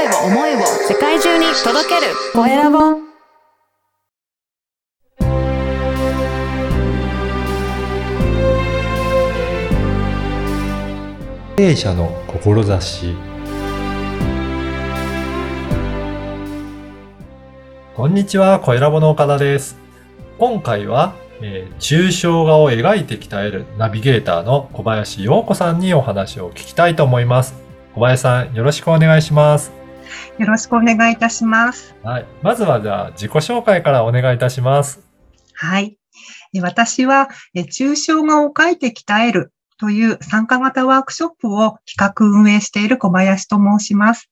声を思いを世界中に届けるコエラボ経営者の志こんにちは、コエラボの岡田です。今回は、えー抽象画を描いて鍛えるナビゲーターの小林陽子さんにお話を聞きたいと思います。小林さん、よろしくお願いします。よろしくお願いいたします。はい。まずはじゃあ自己紹介からお願いいたします。はい。え私は、え抽象画を描いて鍛えるという参加型ワークショップを企画運営している小林と申します。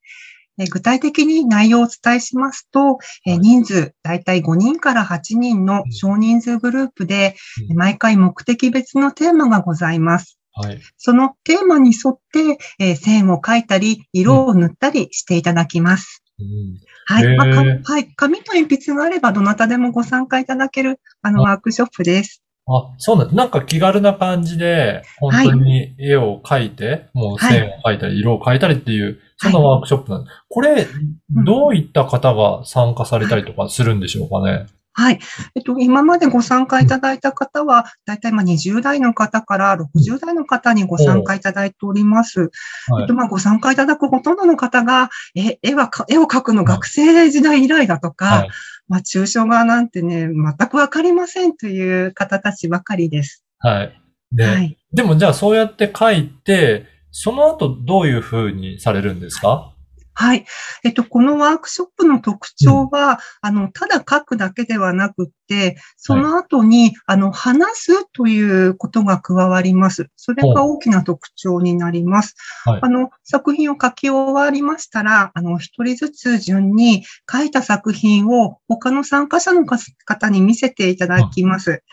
え具体的に内容をお伝えしますと、人数だいたい5人から8人の少人数グループで、うん毎回目的別のテーマがございます。はい。そのテーマに沿って、えー線を描いたり、色を塗ったりしていただきます。うんはい。まあはい。紙と鉛筆があれば、どなたでもご参加いただける、あの、あワークショップです。あ、そうなんなんか気軽な感じで、本当に絵を描いて、もう線を描いたり、色を描いたりっていう、そんなワークショップなんです。これ、うんどういった方が参加されたりとかするんでしょうかね？はい。えっと、今までご参加いただいた方は、だいたいまあ20代の方から60代の方にご参加いただいております。はいえっと、まあ、ご参加いただくほとんどの方が、え、絵はか、絵を描くの学生時代以来だとか、はい。まあ、抽象画なんてね、全くわかりませんという方たちばかりです。はい。で、はい。でもじゃあそうやって描いて、その後どういう風にされるんですか？はい。えっと、このワークショップの特徴は、あの、ただ書くだけではなくって、その後に、あの、話すということが加わります。それが大きな特徴になります。はいあの、作品を書き終わりましたら、あの、一人ずつ順に書いた作品を他の参加者の方に見せていただきます。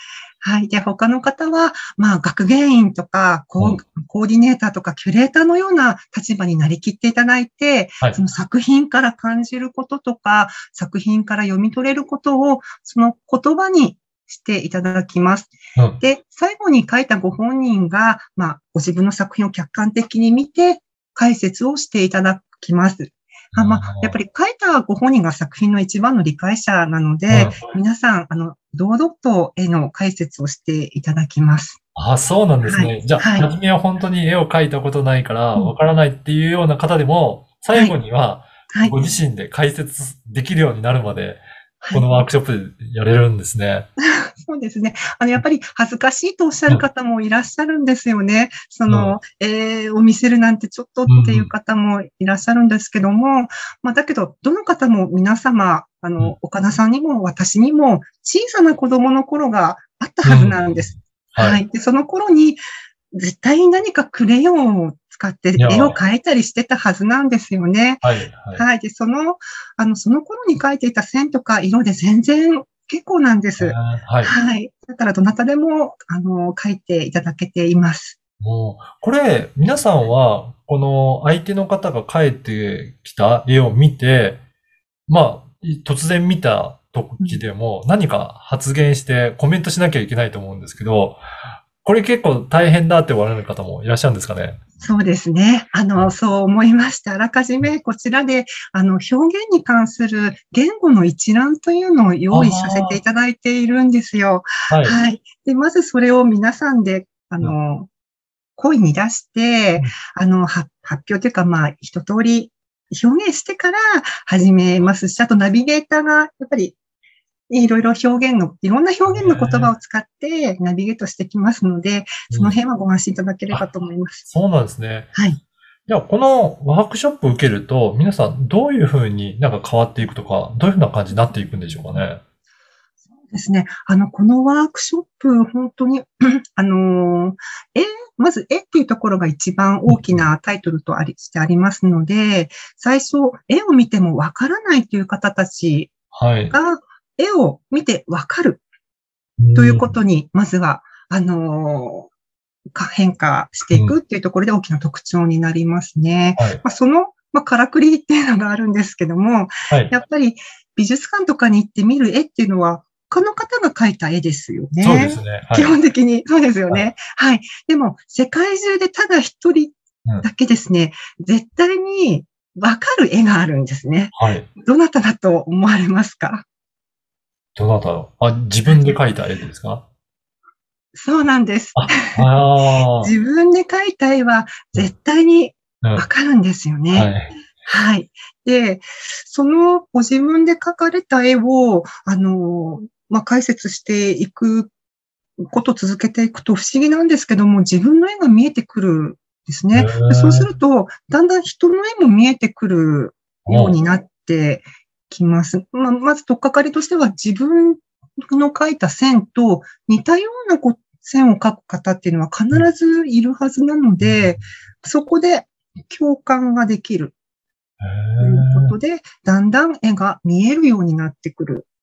はい。で、他の方は、まあ、学芸員とか、コーコーディネーターとか、キュレーターのような立場になりきっていただいて、はいその作品から感じることとか、作品から読み取れることを、その言葉にしていただきます。うん。で、最後に書いたご本人が、まあ、ご自分の作品を客観的に見て、解説をしていただきます。あまあ、やっぱり書いたご本人が作品の一番の理解者なので、皆さん、あの、堂々と絵の解説をしていただきます。あ、そうなんですね。はいじゃあ、はい初めは本当に絵を描いたことないから、うんわからないっていうような方でも、最後には、はいご。自身で解説できるようになるまで、はいこのワークショップでやれるんですね。そうですね。あの、やっぱり恥ずかしいとおっしゃる方もいらっしゃるんですよね。その、えーを見せるなんてちょっとっていう方もいらっしゃるんですけども、まあ、だけど、どの方も皆様、あうんの、岡田さんにも私にも小さな子供の頃があったはずなんです。はい。はい。で、その頃に、絶対に何かクレヨンを使って絵を描いたりしてたはずなんですよね。はい。はい。はい。で、その、あの、その頃に描いていた線とか色で全然結構なんです。はい。はい。だからどなたでも、あの、書いていただけています。もう、これ、皆さんは、この相手の方が描いてきた絵を見て、まあ、い突然見た時でも何か発言してコメントしなきゃいけないと思うんですけど、これ結構大変だって言われる方もいらっしゃるんですかね？そうですね。あの、そう思いました。あらかじめこちらで、あの、表現に関する言語の一覧というのを用意させていただいているんですよ。はい。はい。で、まずそれを皆さんで、あの、声に出して、あの、は発表というか、まあ、一通り表現してから始めますし、あとナビゲーターが、やっぱり、いろいろ表現の、いろんな表現の言葉を使ってナビゲートしてきますので、その辺はご安心いただければと思います。そうなんですね。はい。じゃあ、このワークショップ受けると、皆さんどういうふうになんか変わっていくとか、どういうふうな感じになっていくんでしょうかね。ですね。あの、このワークショップ、本当に、あのー、絵、まず絵っていうところが一番大きなタイトルとあり、してありますので、最初、絵を見てもわからないという方たちはい。が、絵を見てわかるということに、まずは、あの変化していくっていうところで大きな特徴になりますね。はい。まあ、その、まあ、からくりっていうのがあるんですけども、はい。やっぱり美術館とかに行って見る絵っていうのは、他の方が描いた絵ですよね。そうですね。はい。基本的に。そうですよね。はい。でも、世界中でただ一人だけですね、絶対にわかる絵があるんですね。はい。どなただと思われますか？どなたのあ、自分で描いた絵ですか？そうなんです。ああ。自分で描いた絵は絶対にうんわかるんですよね。はい。はい。で、そのご自分で描かれた絵を、あの、まあ、解説していくことを続けていくと不思議なんですけども、自分の絵が見えてくるんですね。そうすると、だんだん人の絵も見えてくるようになってきます。まあ、まず、とっかかりとしては、自分の描いた線と似たようなこ線を描く方っていうのは必ずいるはずなので、そこで共感ができるへというーことで、だんだん絵が見えるようになってくるあ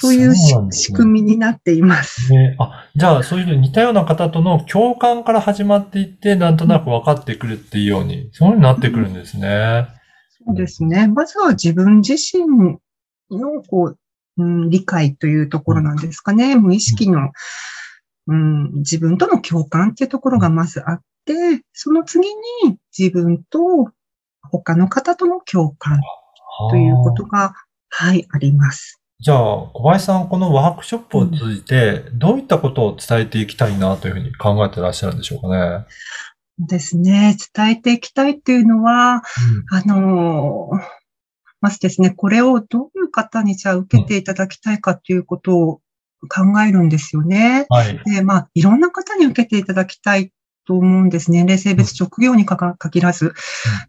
という仕組みになっています。ね、あ、じゃあ、そういう似たような方との共感から始まっていって、なんとなく分かってくるっていうように、そういうふうになってくるんですね。そうですね。まずは自分自身のこう、うん、理解というところなんですかね。無意識の、うん、自分との共感っていうところがまずあって、その次に自分と他の方との共感ということが、はい、あります。じゃあ、小林さん、このワークショップを通じて、どういったことを伝えていきたいなというふうに考えてらっしゃるんでしょうかね？ですね。伝えていきたいっていうのは、あのーまずですね、これをどういう方にじゃあ受けていただきたいかということを考えるんですよね。はい。で、まあ、いろんな方に受けていただきたいと思うんです。年齢、性別、職業にかか限らず。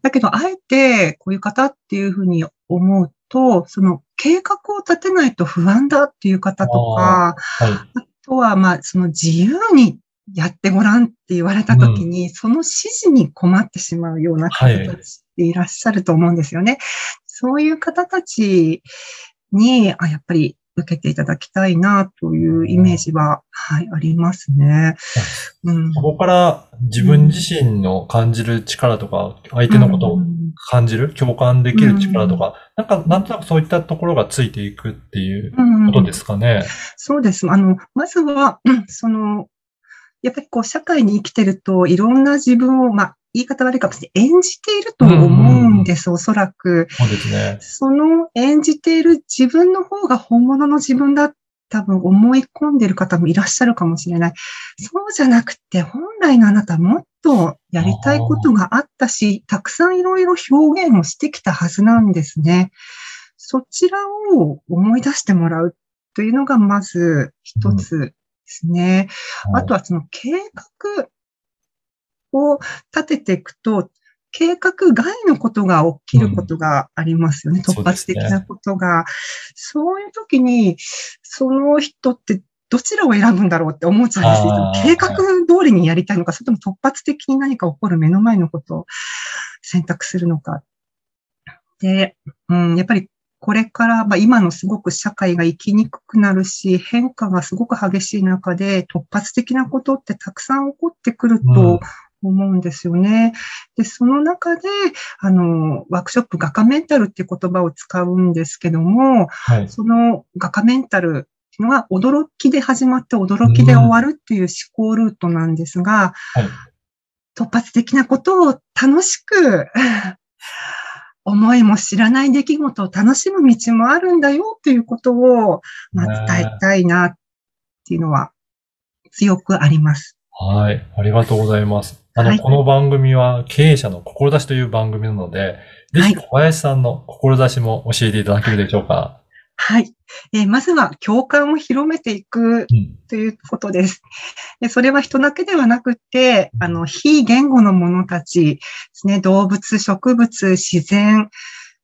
だけど、あえて、こういう方っていうふうに思うと、その計画を立てないと不安だっていう方とか、はい。あとは、まあ、その自由にやってごらんって言われたときに、その指示に困ってしまうような方たちっていらっしゃると思うんですよね。そういう方たちに、あ、やっぱり受けていただきたいなというイメージは、はい、ありますね。うん。そこから自分自身の感じる力とか、相手のことをうん。感じる、共感できる力とか、なんか、なんとなくそういったところがついていくっていううんことですかね。そうです。あの、まずは、う んその、やっぱりこう、社会に生きてると、いろんな自分を、まあ、言い方悪いかもしれない。演じていると思うんです、おそらく。そうですね。その演じている自分の方が本物の自分だ多分思い込んでる方もいらっしゃるかもしれない。そうじゃなくて、本来のあなたもっとやりたいことがあったし、たくさんいろいろ表現をしてきたはずなんですね。そちらを思い出してもらうというのがまず一つですね。あとはその計画を立てていくと、計画外のことが起きることがありますよね。うん突発的なことが。そういう時に、その人ってどちらを選ぶんだろうって思っちゃうんですあーよ。計画通りにやりたいのか、それとも突発的に何か起こる目の前のことを選択するのか。で、うん、やっぱりこれから、まあ、今のすごく社会が生きにくくなるし、変化がすごく激しい中で、突発的なことってたくさん起こってくるうんと思うんですよね。で、その中で、あの、ワークショップ画家メンタルっていう言葉を使うんですけども、はい。その画家メンタルっていうのは驚きで始まって驚きで終わるっていう思考ルートなんですが、はい。突発的なことを楽しく、思いも知らない出来事を楽しむ道もあるんだよということを、ま伝えたいなっていうのは強くあります。はい。ありがとうございます。あの、はいこの番組は経営者の志という番組なので、ぜひはい小林さんの志も教えていただけるでしょうか。はい。えーまずは共感を広めていくうん。ということです。でそれは人だけではなくて、あの、非言語のものたちですね、動物、植物、自然、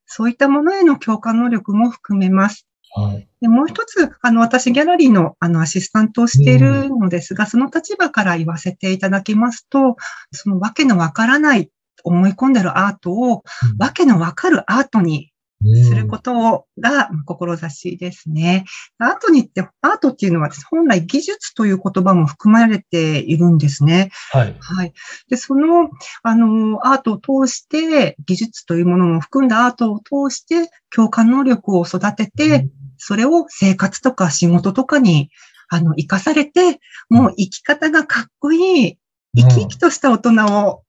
そういったものへの共感能力も含めます。はい。でもう一つ、あの、私、ギャラリーの、あの、アシスタントをしているのですが、その立場から言わせていただきますと、そのわけのわからない、思い込んでるアートを、わけのわかるアートにすることが志ですね。アートにって、アートっていうのは本来技術という言葉も含まれているんですね。はい。はい。で、その、あの、アートを通して、技術というものも含んだアートを通して、共感能力を育てて、それを生活とか仕事とかに、あの、活かされて、もう生き方がかっこいい、生き生きとした大人を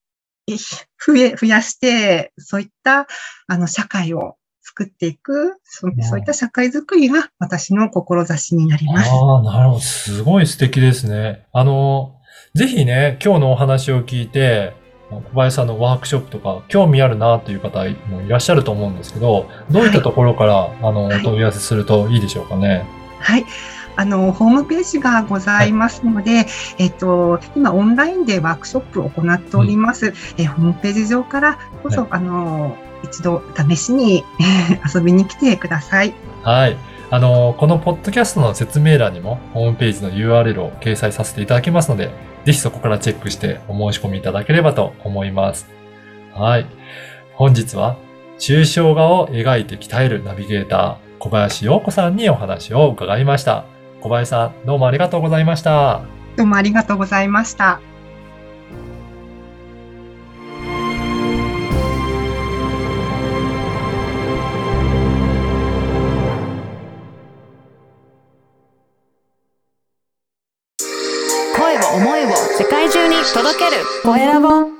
増え、増やして、そういった、あの、社会を作っていく、そんそういった社会づくりが私の志になります。ああ、なるほど。すごい素敵ですね。あの、ぜひね、今日のお話を聞いて、小林さんのワークショップとか興味あるなという方もいらっしゃると思うんですけど、どういったところから、あの、おはい問い合わせするといいでしょうかね。はい。あの、ホームページがございますので、えっと、今オンラインでワークショップを行っております。えホームページ上からどうぞ、はいあの、一度試しに 遊びに来てください。はい。あの、このポッドキャストの説明欄にもホームページの URL を掲載させていただきますので、ぜひそこからチェックしてお申し込みいただければと思います。はい。本日は、抽象画を描いて鍛えるナビゲーター、小林陽子さんにお話を伺いました。小林さん、どうもありがとうございました。どうもありがとうございました。声